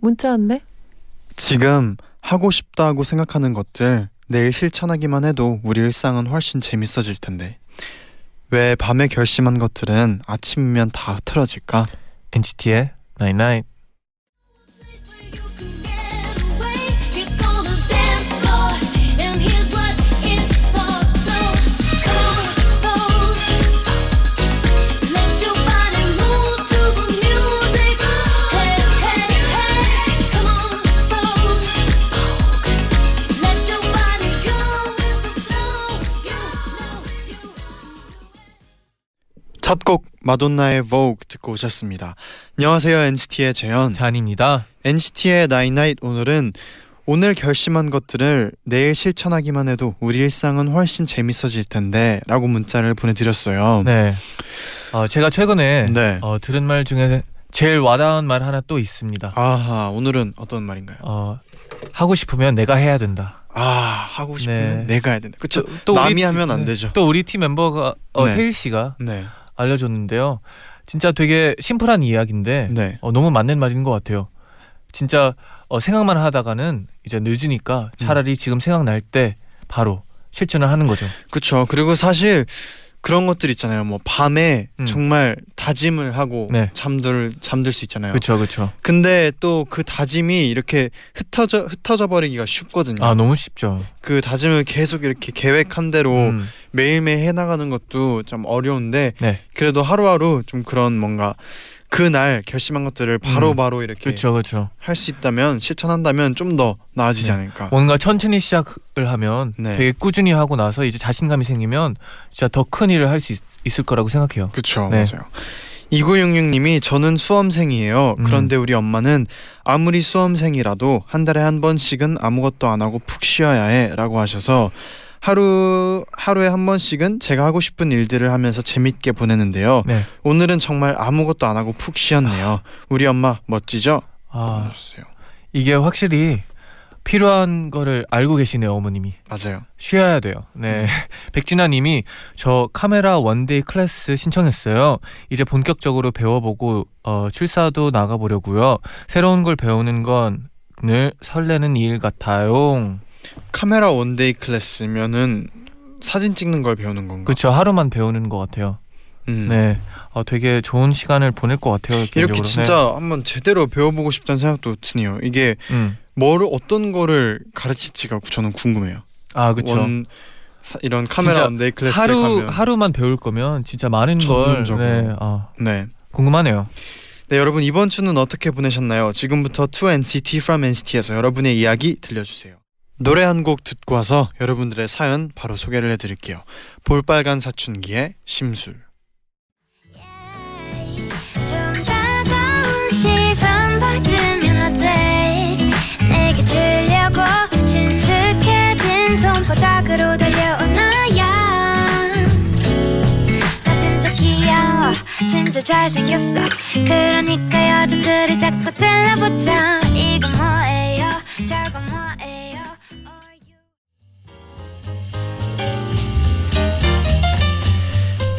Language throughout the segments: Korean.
문자 왔네. 지금 하고 싶다고 생각하는 것들 내일 실천하기만 해도 우리 일상은 훨씬 재밌어질 텐데 왜 밤에 결심한 것들은 아침이면 다 흐트러질까? NCT의 Night Night. 첫 곡 마돈나의 Vogue 듣고 오셨습니다. 안녕하세요 NCT의 재현. 잔입니다. NCT의 Night Night 오늘은 오늘 결심한 것들을 내일 실천하기만 해도 우리 일상은 훨씬 재밌어질 텐데 라고 문자를 보내드렸어요. 네. 어, 제가 최근에 네. 어, 들은 말 중에 제일 와닿은 말 하나 또 있습니다. 아하 오늘은 어떤 말인가요? 어, 하고 싶으면 내가 해야 된다. 아 하고 싶으면 네. 내가 해야 된다. 또 남이 하면 팀- 안 네. 되죠. 또 우리 팀 멤버가 어, 네. 태일 씨가 네. 알려줬는데요. 진짜 되게 심플한 이야기인데 네. 어, 너무 맞는 말인 것 같아요. 진짜 어, 생각만 하다가는 이제 늦으니까 차라리 지금 생각날 때 바로 실천을 하는 거죠. 그렇죠. 그리고 사실 그런 것들 있잖아요. 뭐 밤에 음. 정말 다짐을 하고 네. 잠들 잠들 수 있잖아요. 그렇죠, 그렇죠. 근데 또 그 다짐이 이렇게 흩어져 흩어져 버리기가 쉽거든요. 아 너무 쉽죠. 그 다짐을 계속 이렇게 계획한 대로 음, 매일매일 해 나가는 것도 좀 어려운데 네, 그래도 하루하루 좀 그런 뭔가 그날 결심한 것들을 바로바로 이렇게 그렇죠, 그렇죠. 할 수 있다면 실천한다면 좀 더 나아지지 네. 않을까. 뭔가 천천히 시작을 하면 네. 되게 꾸준히 하고 나서 이제 자신감이 생기면 진짜 더 큰 일을 할 수 있을 거라고 생각해요. 그렇죠. 네. 맞아요. 2966님이 저는 수험생이에요. 음. 그런데 우리 엄마는 아무리 수험생이라도 한 달에 한 번씩은 아무것도 안 하고 푹 쉬어야 해라고 하셔서 하루 하루에 한 번씩은 제가 하고 싶은 일들을 하면서 재밌게 보내는데요. 네. 오늘은 정말 아무것도 안 하고 푹 쉬었네요. 우리 엄마 멋지죠? 아 해주세요. 이게 확실히 필요한 거를 알고 계시네요, 어머님이. 맞아요. 쉬어야 돼요. 음. 네. 백진아님이 저 카메라 one day class 신청했어요. 이제 본격적으로 배워보고 어, 출사도 나가보려고요. 새로운 걸 배우는 건 늘 설레는 일 같아요. 카메라 one day class면은 사진 찍는 걸 배우는 건가? 그렇죠. 하루만 배우는 것 같아요. 음. 네. 어, 되게 좋은 시간을 보낼 것 같아요. 이렇게 개인적으로. 진짜 한번 제대로 배워보고 싶다는 생각도 드네요. 이게 네. 음. 뭐를 어떤 거를 가르칠지가 저는 궁금해요. 아 그렇죠. 이런 카메라 one day class 하루 가면 하루만 배울 거면 진짜 많은 걸. 네. 아, 네. 궁금하네요. 네 여러분 이번 주는 어떻게 보내셨나요? 지금부터 2NCT from NCT에서 여러분의 이야기 들려주세요. 노래 한 곡 듣고 와서 여러분들의 사연 바로 소개를 해드릴게요. 볼빨간 사춘기의 심술. 잘생겼어. 그러니까 여자들이 자꾸 들러붙어. 이거 뭐예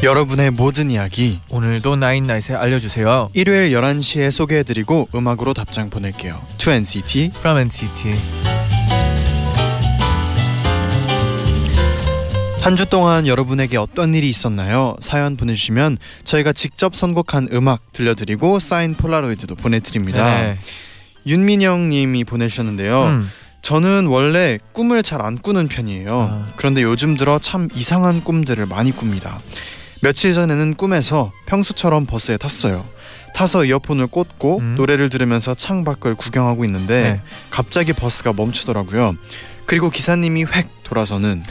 여러분의 모든 이야기 오늘도 나인나잇에 알려주세요. 일요일 11시에 소개해드리고 음악으로 답장 보낼게요. 2NCT From NCT. 한 주 동안 여러분에게 어떤 일이 있었나요? 사연 보내주시면 저희가 직접 선곡한 음악 들려드리고 사인 폴라로이드도 보내드립니다. 네. 윤민영님이 보내주셨는데요. 음. 저는 원래 꿈을 잘 안 꾸는 편이에요. 아. 그런데 요즘 들어 참 이상한 꿈들을 많이 꿉니다. 며칠 전에는 꿈에서 평소처럼 버스에 탔어요. 타서 이어폰을 꽂고 음. 노래를 들으면서 창 밖을 구경하고 있는데 네. 갑자기 버스가 멈추더라고요. 그리고 기사님이 획 돌아서는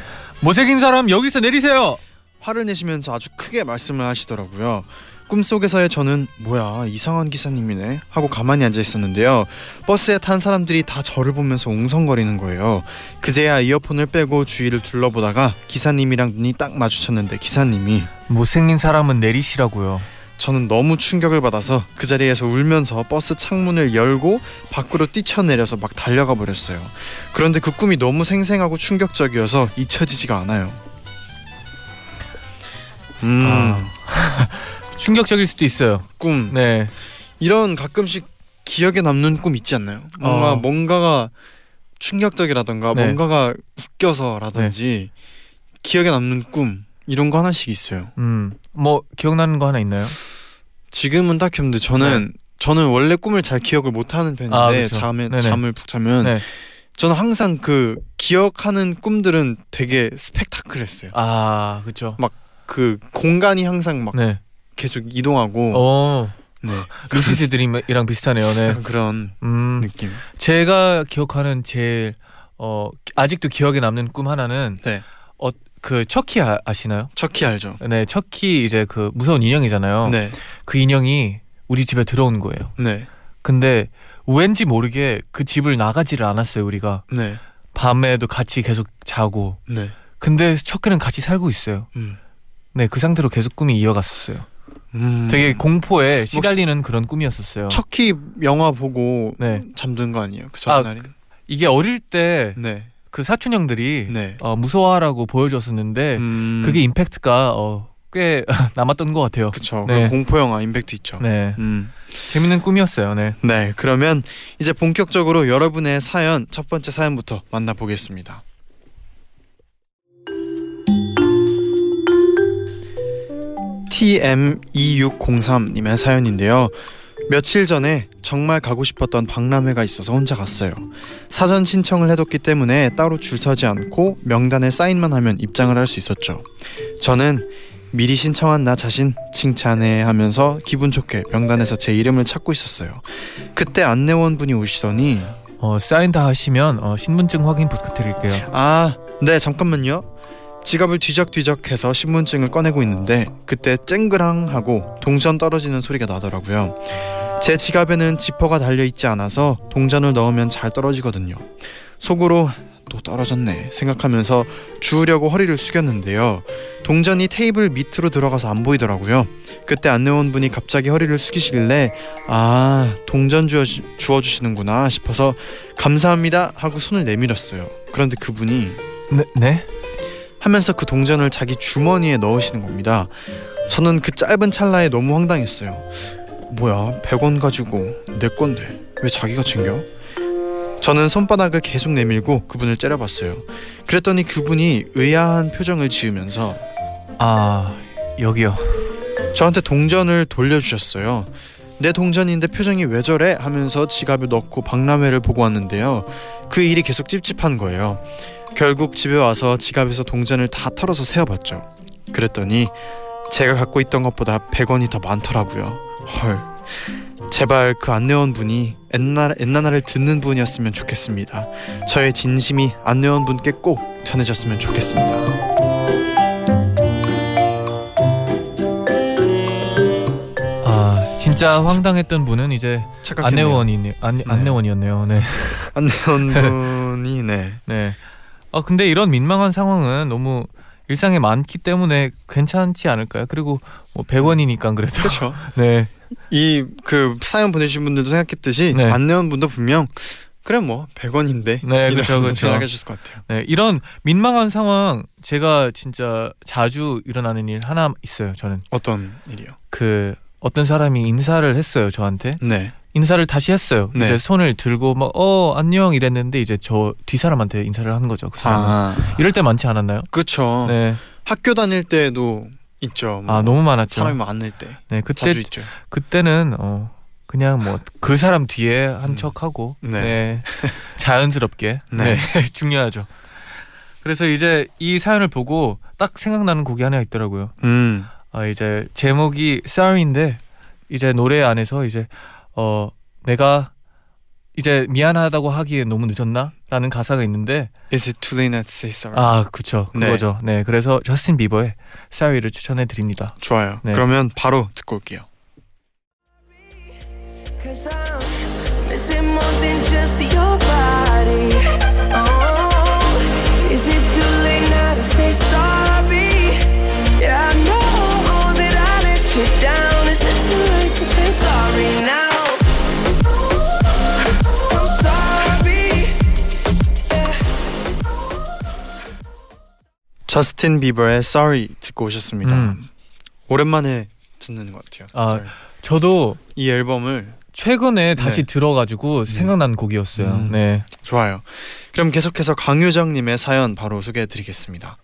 못생긴 사람 여기서 내리세요. 화를 내시면서 아주 크게 말씀을 하시더라고요. 꿈속에서의 저는 뭐야 이상한 기사님이네 하고 가만히 앉아 있었는데요. 버스에 탄 사람들이 다 저를 보면서 웅성거리는 거예요. 그제야 이어폰을 빼고 주위를 둘러보다가 기사님이랑 눈이 딱 마주쳤는데 기사님이 못생긴 사람은 내리시라고요. 저는 너무 충격을 받아서 그 자리에서 울면서 버스 창문을 열고 밖으로 뛰쳐내려서 막 달려가 버렸어요. 그런데 그 꿈이 너무 생생하고 충격적이어서 잊혀지지가 않아요. 음, 아. 충격적일 수도 있어요. 꿈. 네. 이런 가끔씩 기억에 남는 꿈 있지 않나요? 뭔가 어. 뭔가가 충격적이라던가 네. 뭔가가 웃겨서라든지 기억에 남는 꿈 이런 거 하나씩 있어요. 음. 뭐 기억나는 거 하나 있나요? 지금은 딱히 없는데 저는 저는 원래 꿈을 잘 기억을 못 하는 편인데 네. 아, 그쵸. 잠에 네네. 잠을 푹 자면 네. 저는 항상 그 기억하는 꿈들은 되게 스펙타클했어요. 아, 그렇죠. 그 공간이 항상 막 네. 계속 이동하고 어. 네. 루시드 드림이랑 비슷하네요. 네. 그런 음. 느낌. 제가 기억하는 제일 어 아직도 기억에 남는 꿈 하나는 네. 어 그 척키 아, 아시나요? 척키 알죠? 네, 척키 이제 그 무서운 인형이잖아요. 네. 그 인형이 우리 집에 들어온 거예요. 네. 근데 왠지 모르게 그 집을 나가지를 않았어요, 우리가. 네. 밤에도 같이 계속 자고. 네. 근데 척키는 같이 살고 있어요. 음. 네, 그 상태로 계속 꿈이 이어갔었어요. 음. 되게 공포에 시달리는 그런 꿈이었었어요. 척키 영화 보고 네. 잠든 거 아니에요? 그 아, 전날이? 이게 어릴 때그 네. 사촌 형들이 네. 어, 무서워하라고 보여줬었는데 음. 그게 임팩트가 어, 꽤 남았던 것 같아요. 그쵸. 네. 그 공포 영화 임팩트 있죠. 네, 음. 재밌는 꿈이었어요. 네. 네. 그러면 이제 본격적으로 여러분의 사연 첫 번째 사연부터 만나보겠습니다. TM2603님의 사연인데요. 며칠 전에 정말 가고 싶었던 박람회가 있어서 혼자 갔어요. 사전 신청을 해뒀기 때문에 따로 줄 서지 않고 명단에 사인만 하면 입장을 할 수 있었죠. 저는 미리 신청한 나 자신 칭찬해 하면서 기분 좋게 명단에서 제 이름을 찾고 있었어요. 그때 안내원 분이 오시더니 어, 사인 다 하시면 어, 신분증 확인 부탁드릴게요. 아, 네 잠깐만요. 지갑을 뒤적뒤적해서 신분증을 꺼내고 있는데 그때 쨍그랑 하고 동전 떨어지는 소리가 나더라고요. 제 지갑에는 지퍼가 달려 있지 않아서 동전을 넣으면 잘 떨어지거든요. 속으로 또 떨어졌네 생각하면서 주우려고 허리를 숙였는데요. 동전이 테이블 밑으로 들어가서 안 보이더라고요. 그때 안내원 분이 갑자기 허리를 숙이실래 아 동전 주워 주워주시는구나 싶어서 감사합니다 하고 손을 내밀었어요. 그런데 그분이 네, 네? 하면서 그 동전을 자기 주머니에 넣으시는 겁니다. 저는 그 짧은 찰나에 너무 황당했어요. 뭐야, 100원 가지고 내 건데 왜 자기가 챙겨? 저는 손바닥을 계속 내밀고 그분을 째려봤어요. 그랬더니 그분이 의아한 표정을 지으면서 아 여기요. 저한테 동전을 돌려주셨어요. 내 동전인데 표정이 왜 저래? 하면서 지갑을 넣고 박람회를 보고 왔는데요. 그 일이 계속 찝찝한 거예요. 결국 집에 와서 지갑에서 동전을 다 털어서 세어봤죠. 그랬더니 제가 갖고 있던 것보다 100원이 더 많더라고요. 헐. 제발 그 안내원 분이 옛날 옛날을 듣는 분이었으면 좋겠습니다. 저의 진심이 안내원 분께 꼭 전해졌으면 좋겠습니다. 아 진짜 황당했던 분은 이제 착각했네요. 안내원이네. 안, 안내원이었네요. 네. 안내원 분이 네. 네. 아 근데 이런 민망한 상황은 너무 일상에 많기 때문에 괜찮지 않을까요? 그리고 뭐 100원이니까 그래도. 그렇죠. 네. 이 그 사연 보내주신 분들도 생각했듯이 네. 안내원 분도 분명 그래 뭐 100원인데 네, 그쵸, 그쵸. 생각하셨을 것 같아요. 네. 이런 민망한 상황 제가 진짜 자주 일어나는 일 하나 있어요. 저는 어떤 일이요? 그 어떤 사람이 인사를 했어요 저한테 네. 인사를 다시 했어요. 네. 이제 손을 들고 막 어 안녕 이랬는데 이제 저뒤 사람한테 인사를 하는 거죠. 그 사람. 은 아 이럴 때 많지 않았나요? 그렇죠. 네. 학교 다닐 때도 있죠. 뭐 아 너무 많았죠. 사람이 많을 때 네 그때. 그때는 어 그냥 뭐 그 사람 뒤에 한 음. 척하고 네. 네. 자연스럽게 네. 네. 중요하죠. 그래서 이제 이 사연을 보고 딱 생각나는 곡이 하나 있더라고요. 음. 아 이제 제목이 Sorry인데 이제 노래 안에서 이제 어 내가 이제 미안하다고 하기에 너무 늦었나라는 가사가 있는데 Is it too late to say sorry? 아 그쵸 네. 그거죠 네, 네 그래서 저스틴 비버의 Sorry를 추천해 드립니다 좋아요 네. 그러면 바로 듣고 올게요 Cause I'm missing more than just your body. 저스틴 비버의 Sorry 듣고 오셨습니다. 음. 오랜만에 듣는 것 같아요. 아, Sorry. 저도 이 앨범을 최근에 다시 네. 들어가지고 생각난 곡이었어요. 음. 네. 좋아요. 그럼 계속해서 강유정님의 사연 바로 소개해드리겠습니다.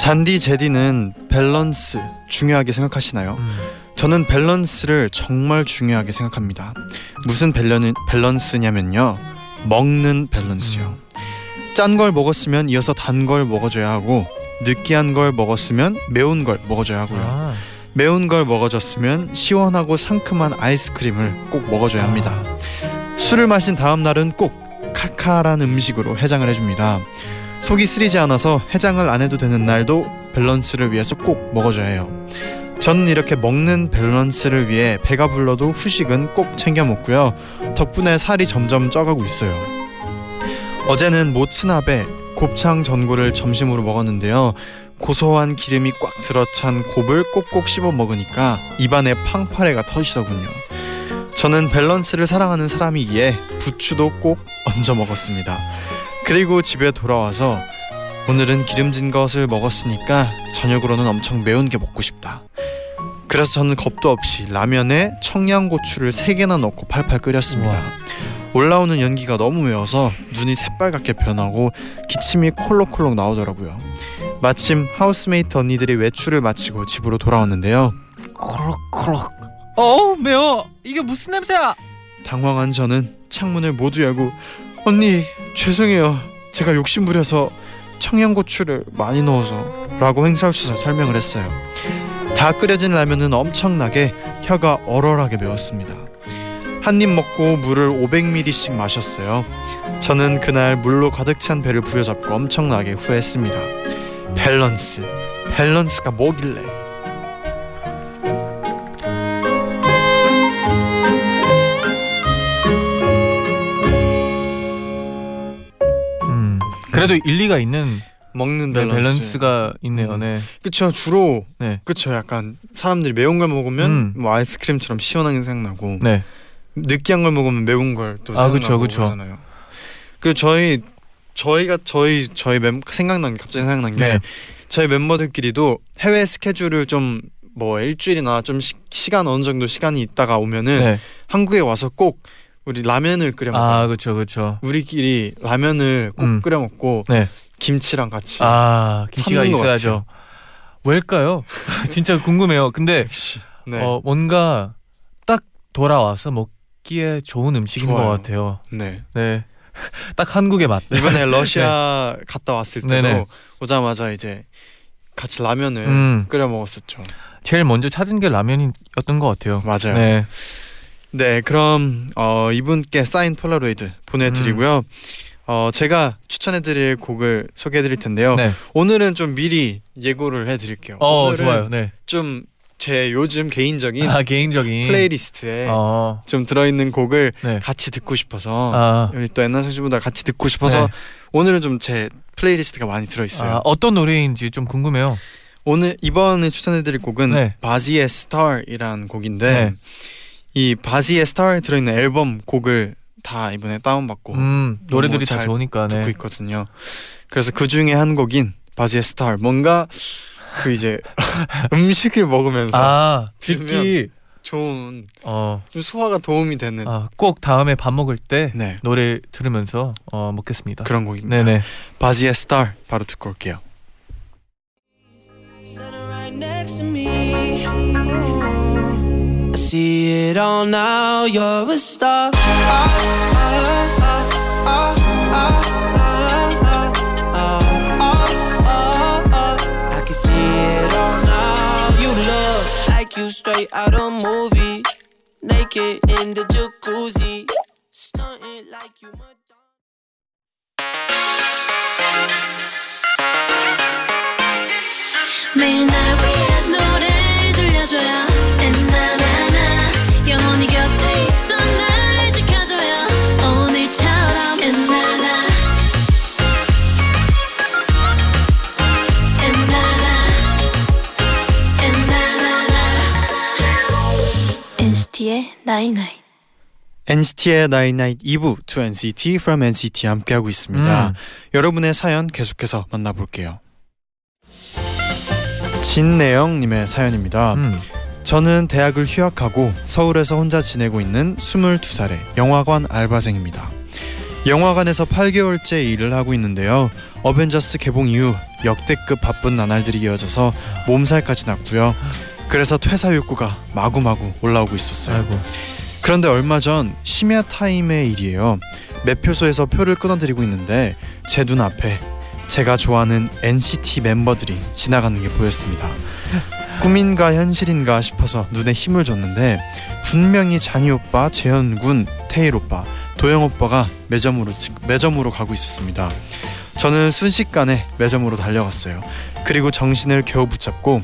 잔디 제디는 밸런스 중요하게 생각하시나요? 음. 저는 밸런스를 정말 중요하게 생각합니다. 무슨 밸런, 밸런스냐면요. 먹는 밸런스요. 짠 걸 먹었으면 이어서 단 걸 먹어줘야 하고 느끼한 걸 먹었으면 매운 걸 먹어줘야 하고요. 아, 매운 걸 먹어줬으면 시원하고 상큼한 아이스크림을 꼭 먹어줘야 합니다. 술을 마신 다음 날은 꼭 칼칼한 음식으로 해장을 해줍니다. 속이 쓰리지 않아서 해장을 안 해도 되는 날도 밸런스를 위해서 꼭 먹어줘야 해요. 저는 이렇게 먹는 밸런스를 위해 배가 불러도 후식은 꼭 챙겨 먹고요. 덕분에 살이 점점 쪄가고 있어요. 어제는 모츠나베 곱창 전골을 점심으로 먹었는데요. 고소한 기름이 꽉 들어찬 곱을 꼭꼭 씹어 먹으니까 입안에 팡파레가 터지더군요. 저는 밸런스를 사랑하는 사람이기에 부추도 꼭 얹어 먹었습니다. 그리고 집에 돌아와서 오늘은 기름진 것을 먹었으니까 저녁으로는 엄청 매운 게 먹고 싶다. 그래서 저는 겁도 없이 라면에 청양고추를 3개나 넣고 팔팔 끓였습니다. 우와. 올라오는 연기가 너무 매워서 눈이 새빨갛게 변하고 기침이 콜록콜록 나오더라고요. 마침 하우스메이트 언니들이 외출을 마치고 집으로 돌아왔는데요. 콜록콜록. 어우 매워. 이게 무슨 냄새야? 당황한 저는 창문을 모두 열고 언니 죄송해요. 제가 욕심 부려서 청양고추를 많이 넣어서 라고 행사없이 설명을 했어요. 다 끓여진 라면은 엄청나게 혀가 얼얼하게 매웠습니다. 한 입 먹고 물을 500ml씩 마셨어요. 저는 그날 물로 가득 찬 배를 부여잡고 엄청나게 후회했습니다. 밸런스, 밸런스가 뭐길래? 음. 그래도 일리가 있는 먹는 네, 밸런스. 밸런스 가 있네요. 음. 네. 그쵸 주로 네. 그쵸 약간 사람들이 매운 걸 먹으면 음. 뭐 아이스크림처럼 시원하게 생각나고 네. 느끼한 걸 먹으면 매운 걸또 아, 생각나고 그쵸, 그쵸. 그 저희 저희가 저희 저희 멤 생각난 게 갑자기 생각난 게 네. 저희 멤버들끼리도 해외 스케줄을 좀 뭐 일주일이나 좀 시, 간 어느 정도 시간이 있다가 오면은 네. 한국에 와서 꼭 우리 라면을 끓여 먹어요. 아, 그렇죠. 그렇죠. 우리끼리 라면을 꼭 음. 끓여 먹고 네. 김치랑 같이. 아, 김치가 있어야죠. 왜일까요? 진짜 궁금해요. 근데 역시. 네. 어, 뭔가 딱 돌아와서 먹기에 좋은 음식인 좋아요. 것 같아요. 네. 네. 딱 한국의 맛. 이번에 러시아 갔다 왔을 때도 네네. 오자마자 이제 같이 라면을 음. 끓여 먹었었죠. 제일 먼저 찾은 게 라면이었던 것 같아요. 맞아요. 네, 네. 그럼 어, 이분께 사인 폴라로이드 보내드리고요. 음. 어, 제가 추천해드릴 곡을 소개해드릴 텐데요. 네. 오늘은 좀 미리 예고를 해드릴게요. 어, 좋아요. 네. 좀제 요즘 개인적인 아, 개인적인 playlist에 어. 좀 들어있는 곡을 네. 같이 듣고 싶어서 아. 우리 또 옛날 성씨보다 같이 듣고 싶어서 네. 오늘은 좀 제 playlist가 많이 들어있어요. 아, 어떤 노래인지 좀 궁금해요. 오늘 이번에 추천해드릴 곡은 네. Bazzi의 Star이라는 곡인데 네. 이 Bazzi의 Star에 들어있는 앨범 곡을 다 이번에 다운받고 음, 노래들이 다잘 좋으니까 듣고 네. 있거든요. 그래서 그 중에 한 곡인 Bazzi의 Star 뭔가 그 이제 음식을 먹으면서 아, 듣기 좋은 어. 좀 소화가 도움이 되는 아, 꼭 다음에 밥 먹을 때 네 노래 들으면서 어, 먹겠습니다. 그런 곡입니다. 네네. 바지의 스타 바로 듣고 올게요. see it all now. You're a star. I can see it all now. You look like you straight out of movie, naked in the jacuzzi, stunting like you. May I night night NCT의 night night 2부 to NCT from NCT 함께하고 있습니다. 음. 여러분의 사연 계속해서 만나볼게요. 진내영님의 사연입니다. 음. 저는 대학을 휴학하고 서울에서 혼자 지내고 있는 22살의 영화관 알바생입니다. 영화관에서 8개월째 일을 하고 있는데요. 어벤져스 개봉 이후 역대급 바쁜 나날들이 이어져서 몸살까지 났고요. 그래서 퇴사 욕구가 마구마구 올라오고 있었어요. 아이고. 그런데 얼마 전 심야 타임의 일이에요. 매표소에서 표를 끊어드리고 있는데 제 눈앞에 제가 좋아하는 NCT 멤버들이 지나가는 게 보였습니다. 꿈인가 현실인가 싶어서 눈에 힘을 줬는데 분명히 잔이 오빠, 재현 군, 태일 오빠, 도영 오빠가 매점으로 지- 매점으로 가고 있었습니다. 저는 순식간에 매점으로 달려갔어요. 그리고 정신을 겨우 붙잡고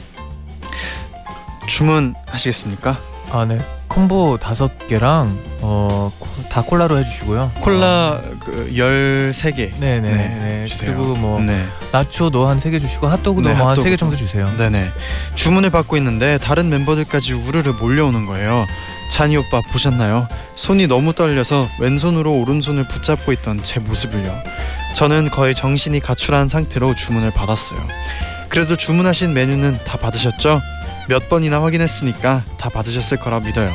주문하시겠습니까? 아 네. 콤보 다섯 개랑 어 다 콜라로 해주시고요. 콜라 그 13개. 네네. 네, 네. 주세요. 그리고 뭐 네. 나초도 한 세 개 주시고 핫도그도 네, 뭐 한 세 개. 정도 주세요. 네네. 주문을 받고 있는데 다른 멤버들까지 우르르 몰려오는 거예요. 잔이 오빠 보셨나요? 손이 너무 떨려서 왼손으로 오른손을 붙잡고 있던 제 모습을요. 저는 거의 정신이 가출한 상태로 주문을 받았어요. 그래도 주문하신 메뉴는 다 받으셨죠? 몇 번이나 확인했으니까 다 받으셨을 거라 믿어요.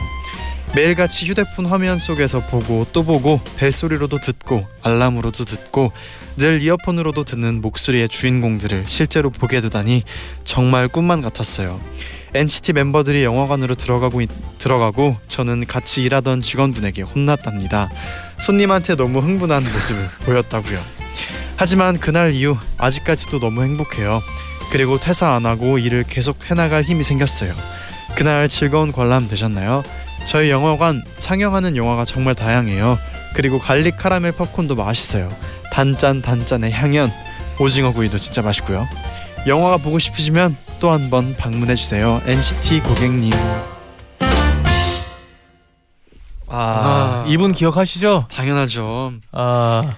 매일같이 휴대폰 화면 속에서 보고 또 보고 벨소리로도 듣고 알람으로도 듣고 늘 이어폰으로도 듣는 목소리의 주인공들을 실제로 보게 되다니 정말 꿈만 같았어요. NCT 멤버들이 영화관으로 들어가고 있- 들어가고 저는 같이 일하던 직원분에게 혼났답니다. 손님한테 너무 흥분한 모습을 보였다고요. 하지만 그날 이후 아직까지도 너무 행복해요. 그리고 퇴사 안 하고 일을 계속 해나갈 힘이 생겼어요. 그날 즐거운 관람 되셨나요? 저희 영화관 상영하는 영화가 정말 다양해요. 그리고 garlic 카라멜 팝콘도 맛있어요. 단짠 단짠의 향연, 오징어 구이도 진짜 맛있고요. 영화가 보고 싶으시면 또 한 번 방문해 주세요. NCT 고객님. 아, 아. 이분 기억하시죠? 당연하죠. 아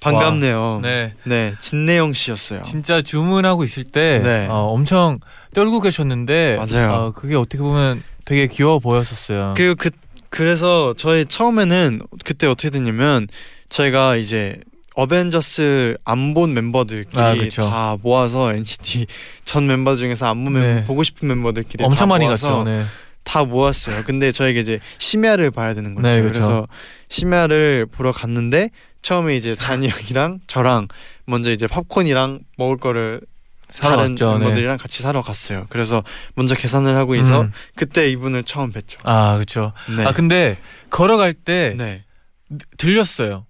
반갑네요. 네. 네, 진내영 씨였어요. 진짜 주문하고 있을 때 네. 어, 엄청 떨고 계셨는데 맞아요. 어, 그게 어떻게 보면 되게 귀여워 보였었어요. 그리고 그 그래서 저희 처음에는 그때 어떻게 됐냐면 저희가 이제 어벤져스 안 본 멤버들끼리 아. 다 모아서 NCT 전 멤버 중에서 안 보면 네. 보고 싶은 멤버들끼리 엄청 다 많이 갔죠. 네. 다 모았어요. 근데 저희가 이제 심야를 봐야 되는 거죠. 네. 그래서 심야를 보러 갔는데 처음에 이제 잔이 형이랑 저랑 먼저 이제 팝콘이랑 먹을 거를 사러 다른 갔죠. 네. 멤버들이랑 같이 사러 갔어요. 그래서 먼저 계산을 하고 있어 음. 그때 이분을 처음 뵀죠. 아 그렇죠. 네. 아 근데 걸어갈 때 네. 들렸어요.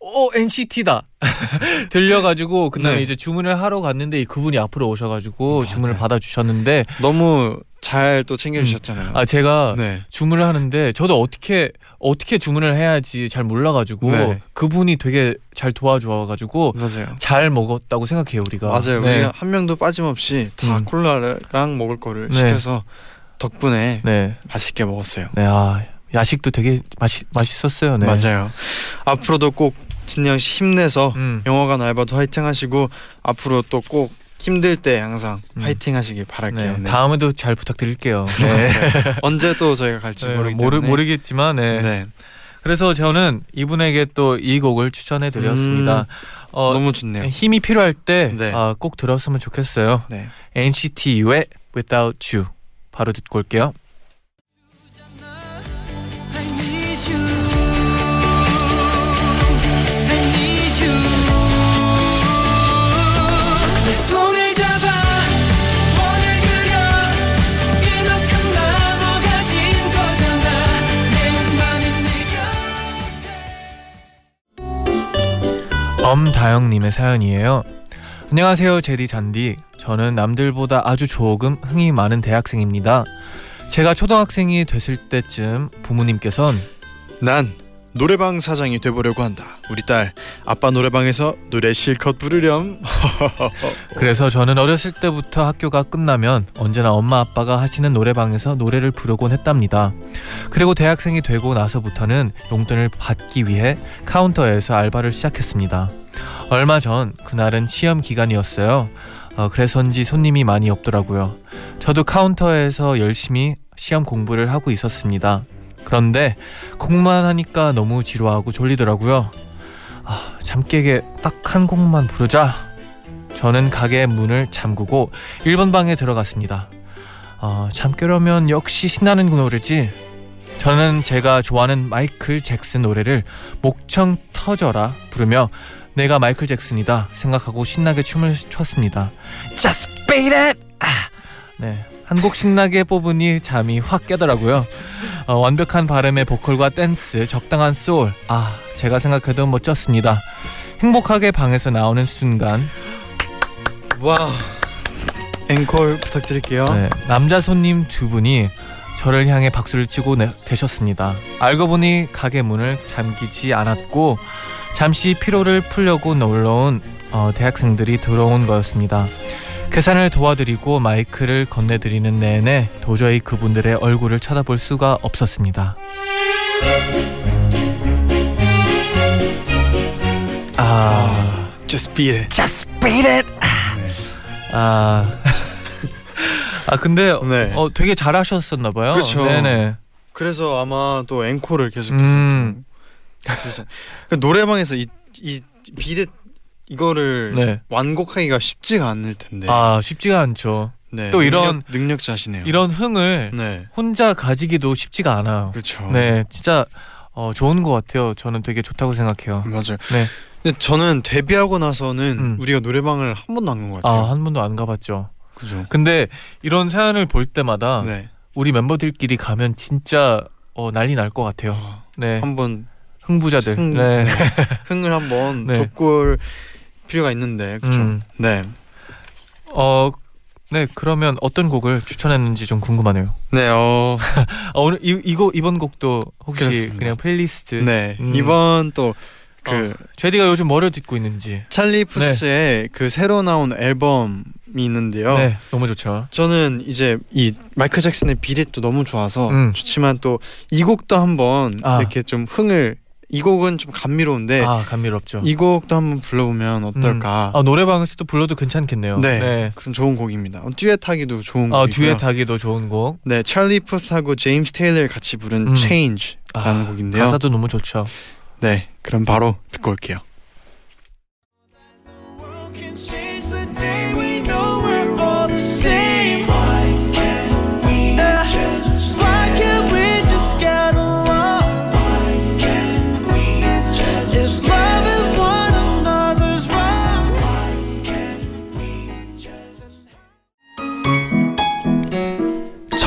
오 NCT다 들려가지고 그다음에 네. 이제 주문을 하러 갔는데 그분이 앞으로 오셔가지고 맞아요. 주문을 받아주셨는데 너무 잘 또 챙겨주셨잖아요. 아 제가 네. 주문을 하는데 저도 어떻게 어떻게 주문을 해야지 잘 몰라가지고 네. 그분이 되게 잘 도와주어가지고 맞아요. 잘 먹었다고 생각해요 우리가. 맞아요. 네. 우리가 한 명도 빠짐없이 다 음. 콜라랑 먹을 거를 네. 시켜서 덕분에 네. 맛있게 먹었어요. 네. 아 야식도 되게 맛있 맛있었어요. 네. 맞아요. 앞으로도 꼭 진영 씨 힘내서 음. 영화관 알바도 화이팅 하시고 앞으로 또 꼭 힘들 때 항상 음. 화이팅 하시길 바랄게요. 네. 네. 다음에도 잘 부탁드릴게요. 네. 언제 또 저희가 갈지 네, 모르기 모르, 때문에 모르겠지만 네. 네. 그래서 저는 이분에게 또 이 곡을 추천해 드렸습니다. 어, 너무 좋네요. 힘이 필요할 때 네. 아, 꼭 들었으면 좋겠어요. 네. NCT U의 Without You 바로 듣고 올게요. 엄다영님의 사연이에요. 안녕하세요, 제디 잔디. 저는 남들보다 아주 조금 흥이 많은 대학생입니다. 제가 초등학생이 됐을 때쯤 부모님께선 난 노래방 사장이 돼보려고 한다. 우리 딸 아빠 노래방에서 노래 실컷 부르렴. 그래서 저는 어렸을 때부터 학교가 끝나면 언제나 엄마 아빠가 하시는 노래방에서 노래를 부르곤 했답니다. 그리고 대학생이 되고 나서부터는 용돈을 받기 위해 카운터에서 알바를 시작했습니다. 얼마 전 그날은 시험 기간이었어요. 어, 그래서인지 손님이 많이 없더라고요. 저도 카운터에서 열심히 시험 공부를 하고 있었습니다. 그런데 곡만 하니까 너무 지루하고 졸리더라고요. 아, 잠 깨게 딱 한 곡만 부르자. 저는 가게 문을 잠그고 1번 방에 들어갔습니다. 아, 잠 깨려면 역시 신나는 노래지. 저는 제가 좋아하는 마이클 잭슨 노래를 목청 터져라 부르며 내가 마이클 잭슨이다 생각하고 신나게 춤을 췄습니다. Just beat it! 아, 네. 한 곡 신나게 뽑으니 잠이 확 깨더라고요. 어, 완벽한 발음의 보컬과 댄스, 적당한 소울. 아, 제가 생각해도 멋졌습니다. 행복하게 방에서 나오는 순간 와. 앵콜 부탁드릴게요. 네, 남자 손님 두 분이 저를 향해 박수를 치고 내- 계셨습니다. 알고 보니 가게 문을 잠기지 않았고 잠시 피로를 풀려고 놀러온 어, 대학생들이 들어온 거였습니다. 계산을 도와드리고 마이크를 건네드리는 내내 도저히 그분들의 얼굴을 쳐다볼 수가 없었습니다. 아, Just beat it. just beat it. 아, 아 근데 네. 어 되게 잘하셨었나 봐요. 그쵸. 네네. 그래서 아마 또 앵콜을 계속해서 음. 그 노래방에서 이 이 비릿 이거를 네. 완곡하기가 쉽지가 않을 텐데. 아 쉽지가 않죠. 네. 또 이런- 능력, 능력 자시네요. 이런 흥을 네. 혼자 가지기도 쉽지가 않아요. 그렇죠. 네, 진짜 어, 좋은 것 같아요. 저는 되게 좋다고 생각해요. 맞아요. 네. 근데 저는 데뷔하고 나서는 음. 우리가 노래방을 한 번도 안 간 것 같아요. 아 한 번도 안 가봤죠. 그죠. 근데 이런 사연을 볼 때마다 네. 우리 멤버들끼리 가면 진짜 어, 난리 날 것 같아요. 아, 네, 한번 흥부자들. 흥, 네. 네. 흥을 한번 네. 돋굴 필요가 있는데 그렇죠. 음. 네. 어, 네 그러면 어떤 곡을 추천했는지 좀 궁금하네요. 네. 어. 어, 오늘 이, 이거 이번 곡도 혹시 그렇습니다. 그냥 플레이리스트 네. 음. 이번 또그 제디가 요즘 뭐를 듣고 있는지 찰리 푸스의 그 새로 나온 앨범이 있는데요. 네 너무 좋죠. 저는 이제 이 마이클 잭슨의 비릿도 너무 좋아서 음. 좋지만 또 이 곡도 한번 아. 이렇게 좀 흥을 이 곡은 좀 감미로운데 아 감미롭죠. 이 곡도 한번 불러보면 어떨까? 아 노래방에서도 불러도 괜찮겠네요. 네, 그럼 좋은 곡입니다. 어, 듀엣하기도 좋은 어, 곡이고요. 듀엣하기도 좋은 곡. 네, 찰리 푸스하고 제임스 테일러 같이 부른 음. Change라는 아, 곡인데요. 가사도 너무 좋죠. 네, 그럼 바로 듣고 올게요.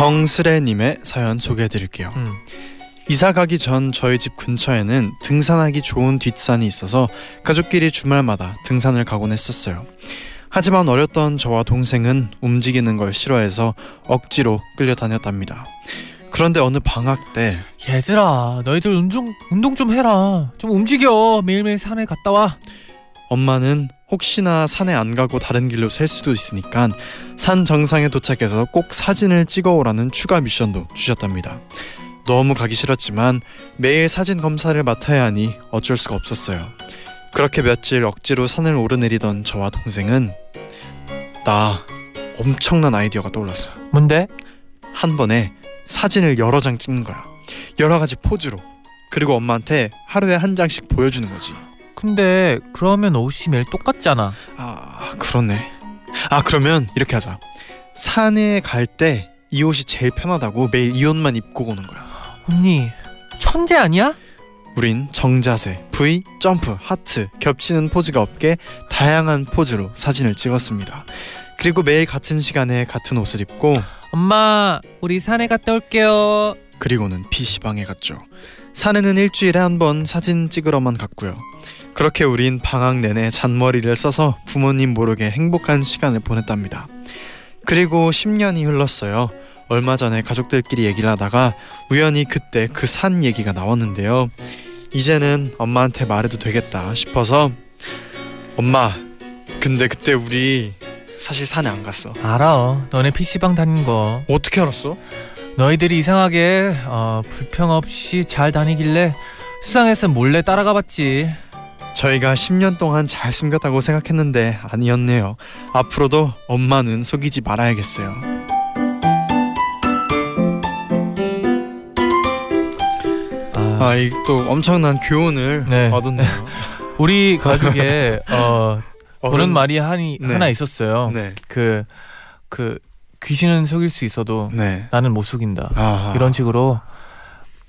정스레님의 사연 소개해드릴게요. 음. 이사 가기 전 저희 집 근처에는 등산하기 좋은 뒷산이 있어서 가족끼리 주말마다 등산을 가곤 했었어요. 하지만 어렸던 저와 동생은 움직이는 걸 싫어해서 억지로 끌려다녔답니다. 그런데 어느 방학 때 얘들아, 너희들 운동 운동 좀 해라. 좀 움직여. 매일매일 산에 갔다 와. 엄마는 혹시나 산에 안 가고 다른 길로 셀 수도 있으니까 산 정상에 도착해서 꼭 사진을 찍어오라는 추가 미션도 주셨답니다. 너무 가기 싫었지만 매일 사진 검사를 맡아야 하니 어쩔 수가 없었어요. 그렇게 며칠 억지로 산을 오르내리던 저와 동생은 나 엄청난 아이디어가 떠올랐어요. 뭔데? 한 번에 사진을 여러 장 찍는 거야. 여러 가지 포즈로. 그리고 엄마한테 하루에 한 장씩 보여주는 거지. 근데 그러면 옷이 매일 똑같잖아. 아 그렇네. 아 그러면 이렇게 하자. 산에 갈 때 이 옷이 제일 편하다고 매일 이 옷만 입고 오는 거야. 언니, 천재 아니야? 우린 정자세, V, 점프, 하트, 겹치는 포즈가 없게 다양한 포즈로 사진을 찍었습니다. 그리고 매일 같은 시간에 같은 옷을 입고 엄마, 우리 산에 갔다 올게요. 그리고는 PC방에 갔죠. 산에는 일주일에 한 번 사진 찍으러만 갔고요. 그렇게 우린 방학 내내 잔머리를 써서 부모님 모르게 행복한 시간을 보냈답니다. 그리고 10년이 흘렀어요. 얼마 전에 가족들끼리 얘기를 하다가 우연히 그때 그 산 얘기가 나왔는데요. 이제는 엄마한테 말해도 되겠다 싶어서 엄마 근데 그때 우리 사실 산에 안 갔어 알아. 너네 PC방 다닌 거. 어떻게 알았어? 너희들이 이상하게 어, 불평 없이 잘 다니길래 수상해서 몰래 따라가 봤지. 저희가 10년 동안 잘 숨겼다고 생각했는데 아니었네요 앞으로도 엄마는 속이지 말아야겠어요 아, 아 이 또 엄청난 교훈을 네. 얻었네요 우리 가족에 어, 그런 말이 하니, 네. 하나 있었어요. 네, 그, 그 귀신은 속일 수 있어도 네. 나는 못 속인다. 아, 이런 식으로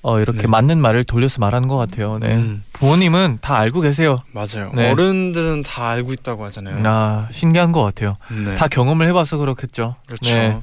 어, 이렇게 네. 맞는 말을 돌려서 말하는 것 같아요. 네. 음, 부모님은 다 알고 계세요. 맞아요. 네. 어른들은 다 알고 있다고 하잖아요. 아 신기한 것 같아요. 네. 다 경험을 해봐서 그렇겠죠. 그렇죠. 네.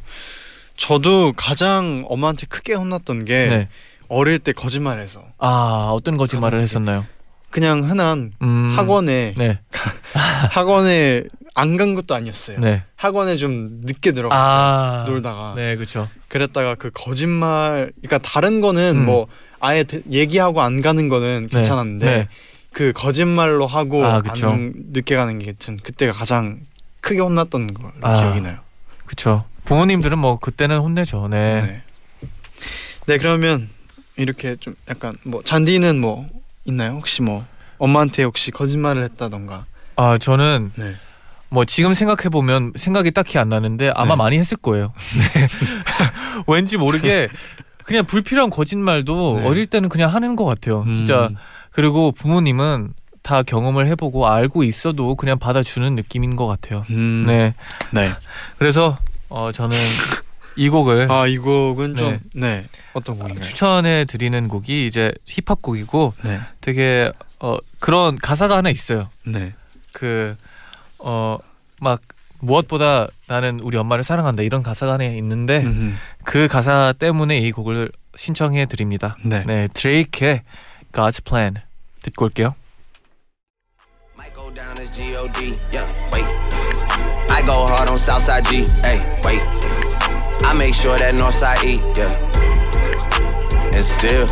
저도 가장 엄마한테 크게 혼났던 게 네. 어릴 때 거짓말해서 아 어떤 거짓말을 했었나요? 그냥 흔한 음, 학원에 네. 학원에 안 간 것도 아니었어요. 네. 학원에 좀 늦게 들어갔어요. 아 놀다가 네 그렇죠. 그랬다가 그 거짓말 그러니까 다른 거는 음. 뭐 아예 대- 얘기하고 안 가는 거는 네. 괜찮았는데 네. 그 거짓말로 하고 아. 안 늦게 가는 게전 그때가 가장 크게 혼났던 걸로 아. 기억이 나요. 그렇죠. 부모님들은 뭐 그때는 혼내죠. 네. 네. 네 그러면 이렇게 좀 약간 뭐 잔디는 뭐 있나요? 혹시 뭐 엄마한테 혹시 거짓말을 했다던가. 아 저는 네. 뭐 지금 생각해 보면 생각이 딱히 안 나는데 아마 네. 많이 했을 거예요. 네. 왠지 모르게 그냥 불필요한 거짓말도 네. 어릴 때는 그냥 하는 것 같아요. 진짜 음, 그리고 부모님은 다 경험을 해보고 알고 있어도 그냥 받아주는 느낌인 것 같아요. 음, 네. 네. 그래서 어 저는 이 곡을 아이 곡은 네. 좀 네. 어떤 곡인가요? 추천해 드리는 곡이 이제 힙합 곡이고 네. 되게 어 그런 가사가 하나 있어요. 네. 그 어막 무엇보다 나는 우리 엄마를 사랑한다 이런 가사가 하나 있는데 음, 그 가사 때문에 이 곡을 신청해 드립니다. 네. 네, 드레이크의 God's Plan 듣고 올게요. Might go down as G-O-D, yeah, wait. I go hard on Southside G, hey, wait. I make sure that Northside E, yeah. And still,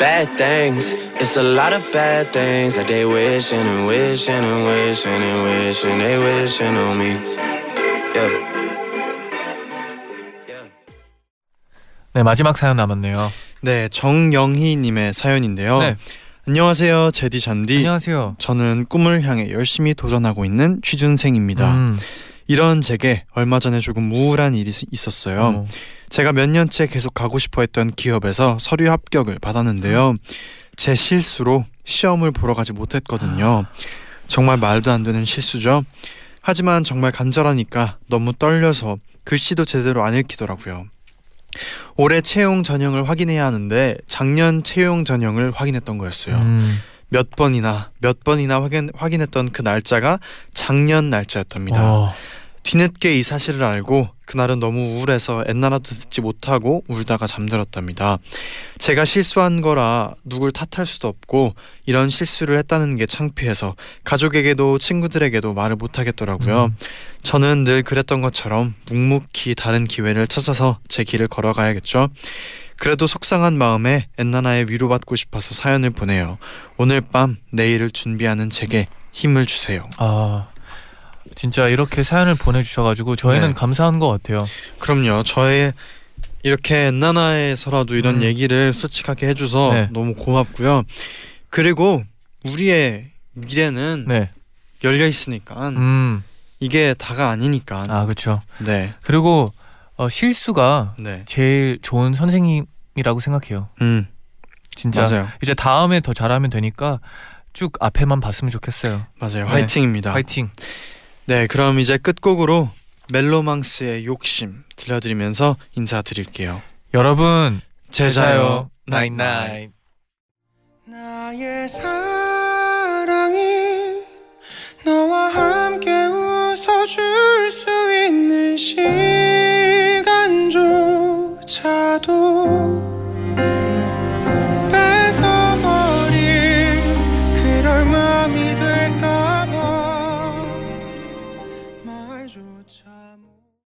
bad things. It's a lot of bad things that they wishing and wishing and wishing and wishing they wishing on me, yeah. Yeah. 네, 마지막 사연 남았네요. 네, 정영희 님의 사연인데요. 네. 안녕하세요. 제디 잔디. 안녕하세요. 저는 꿈을 향해 열심히 도전하고 있는 취준생입니다. 음, 이런 제게 얼마 전에 조금 우울한 일이 있- 있었어요. 어, 제가 몇 년째 계속 가고 싶어 했던 기업에서 서류 합격을 받았는데요. 제 실수로 시험을 보러 가지 못했거든요. 정말 말도 안 되는 실수죠. 하지만 정말 간절하니까 너무 떨려서 글씨도 제대로 안 읽히더라고요. 올해 채용 전형을 확인해야 하는데 작년 채용 전형을 확인했던 거였어요. 음, 몇 번이나 몇 번이나 확인 확인했던 그 날짜가 작년 날짜였답니다. 어, 뒤늦게 이 사실을 알고 그날은 너무 우울해서 엔나나도 듣지 못하고 울다가 잠들었답니다. 제가 실수한 거라 누굴 탓할 수도 없고 이런 실수를 했다는 게 창피해서 가족에게도 친구들에게도 말을 못 하겠더라고요. 음. 저는 늘 그랬던 것처럼 묵묵히 다른 기회를 찾아서 제 길을 걸어가야겠죠. 그래도 속상한 마음에 엔나나의 위로받고 싶어서 사연을 보내요. 오늘 밤 내일을 준비하는 제게 힘을 주세요. 아 진짜 이렇게 사연을 보내주셔가지고 저희는 네. 감사한 것 같아요. 그럼요. 저의 이렇게 엔나나에서라도 이런 음. 얘기를 솔직하게 해줘서 네. 너무 고맙고요. 그리고 우리의 미래는 네, 열려 있으니까 음, 이게 다가 아니니까. 아 그렇죠. 네, 그리고 어, 실수가 네, 제일 좋은 선생님이라고 생각해요. 음, 진짜 맞아요, 이제 다음에 더 잘하면 되니까 쭉 앞에만 봤으면 좋겠어요. 맞아요. 네. 화이팅입니다. 파이팅. 네, 그럼 이제 끝곡으로 멜로망스의 욕심 들려드리면서 인사드릴게요. 여러분 제자요, 나잇나잇. 나의 사랑이 너와 함께 웃어줄 수 있는 시간조차도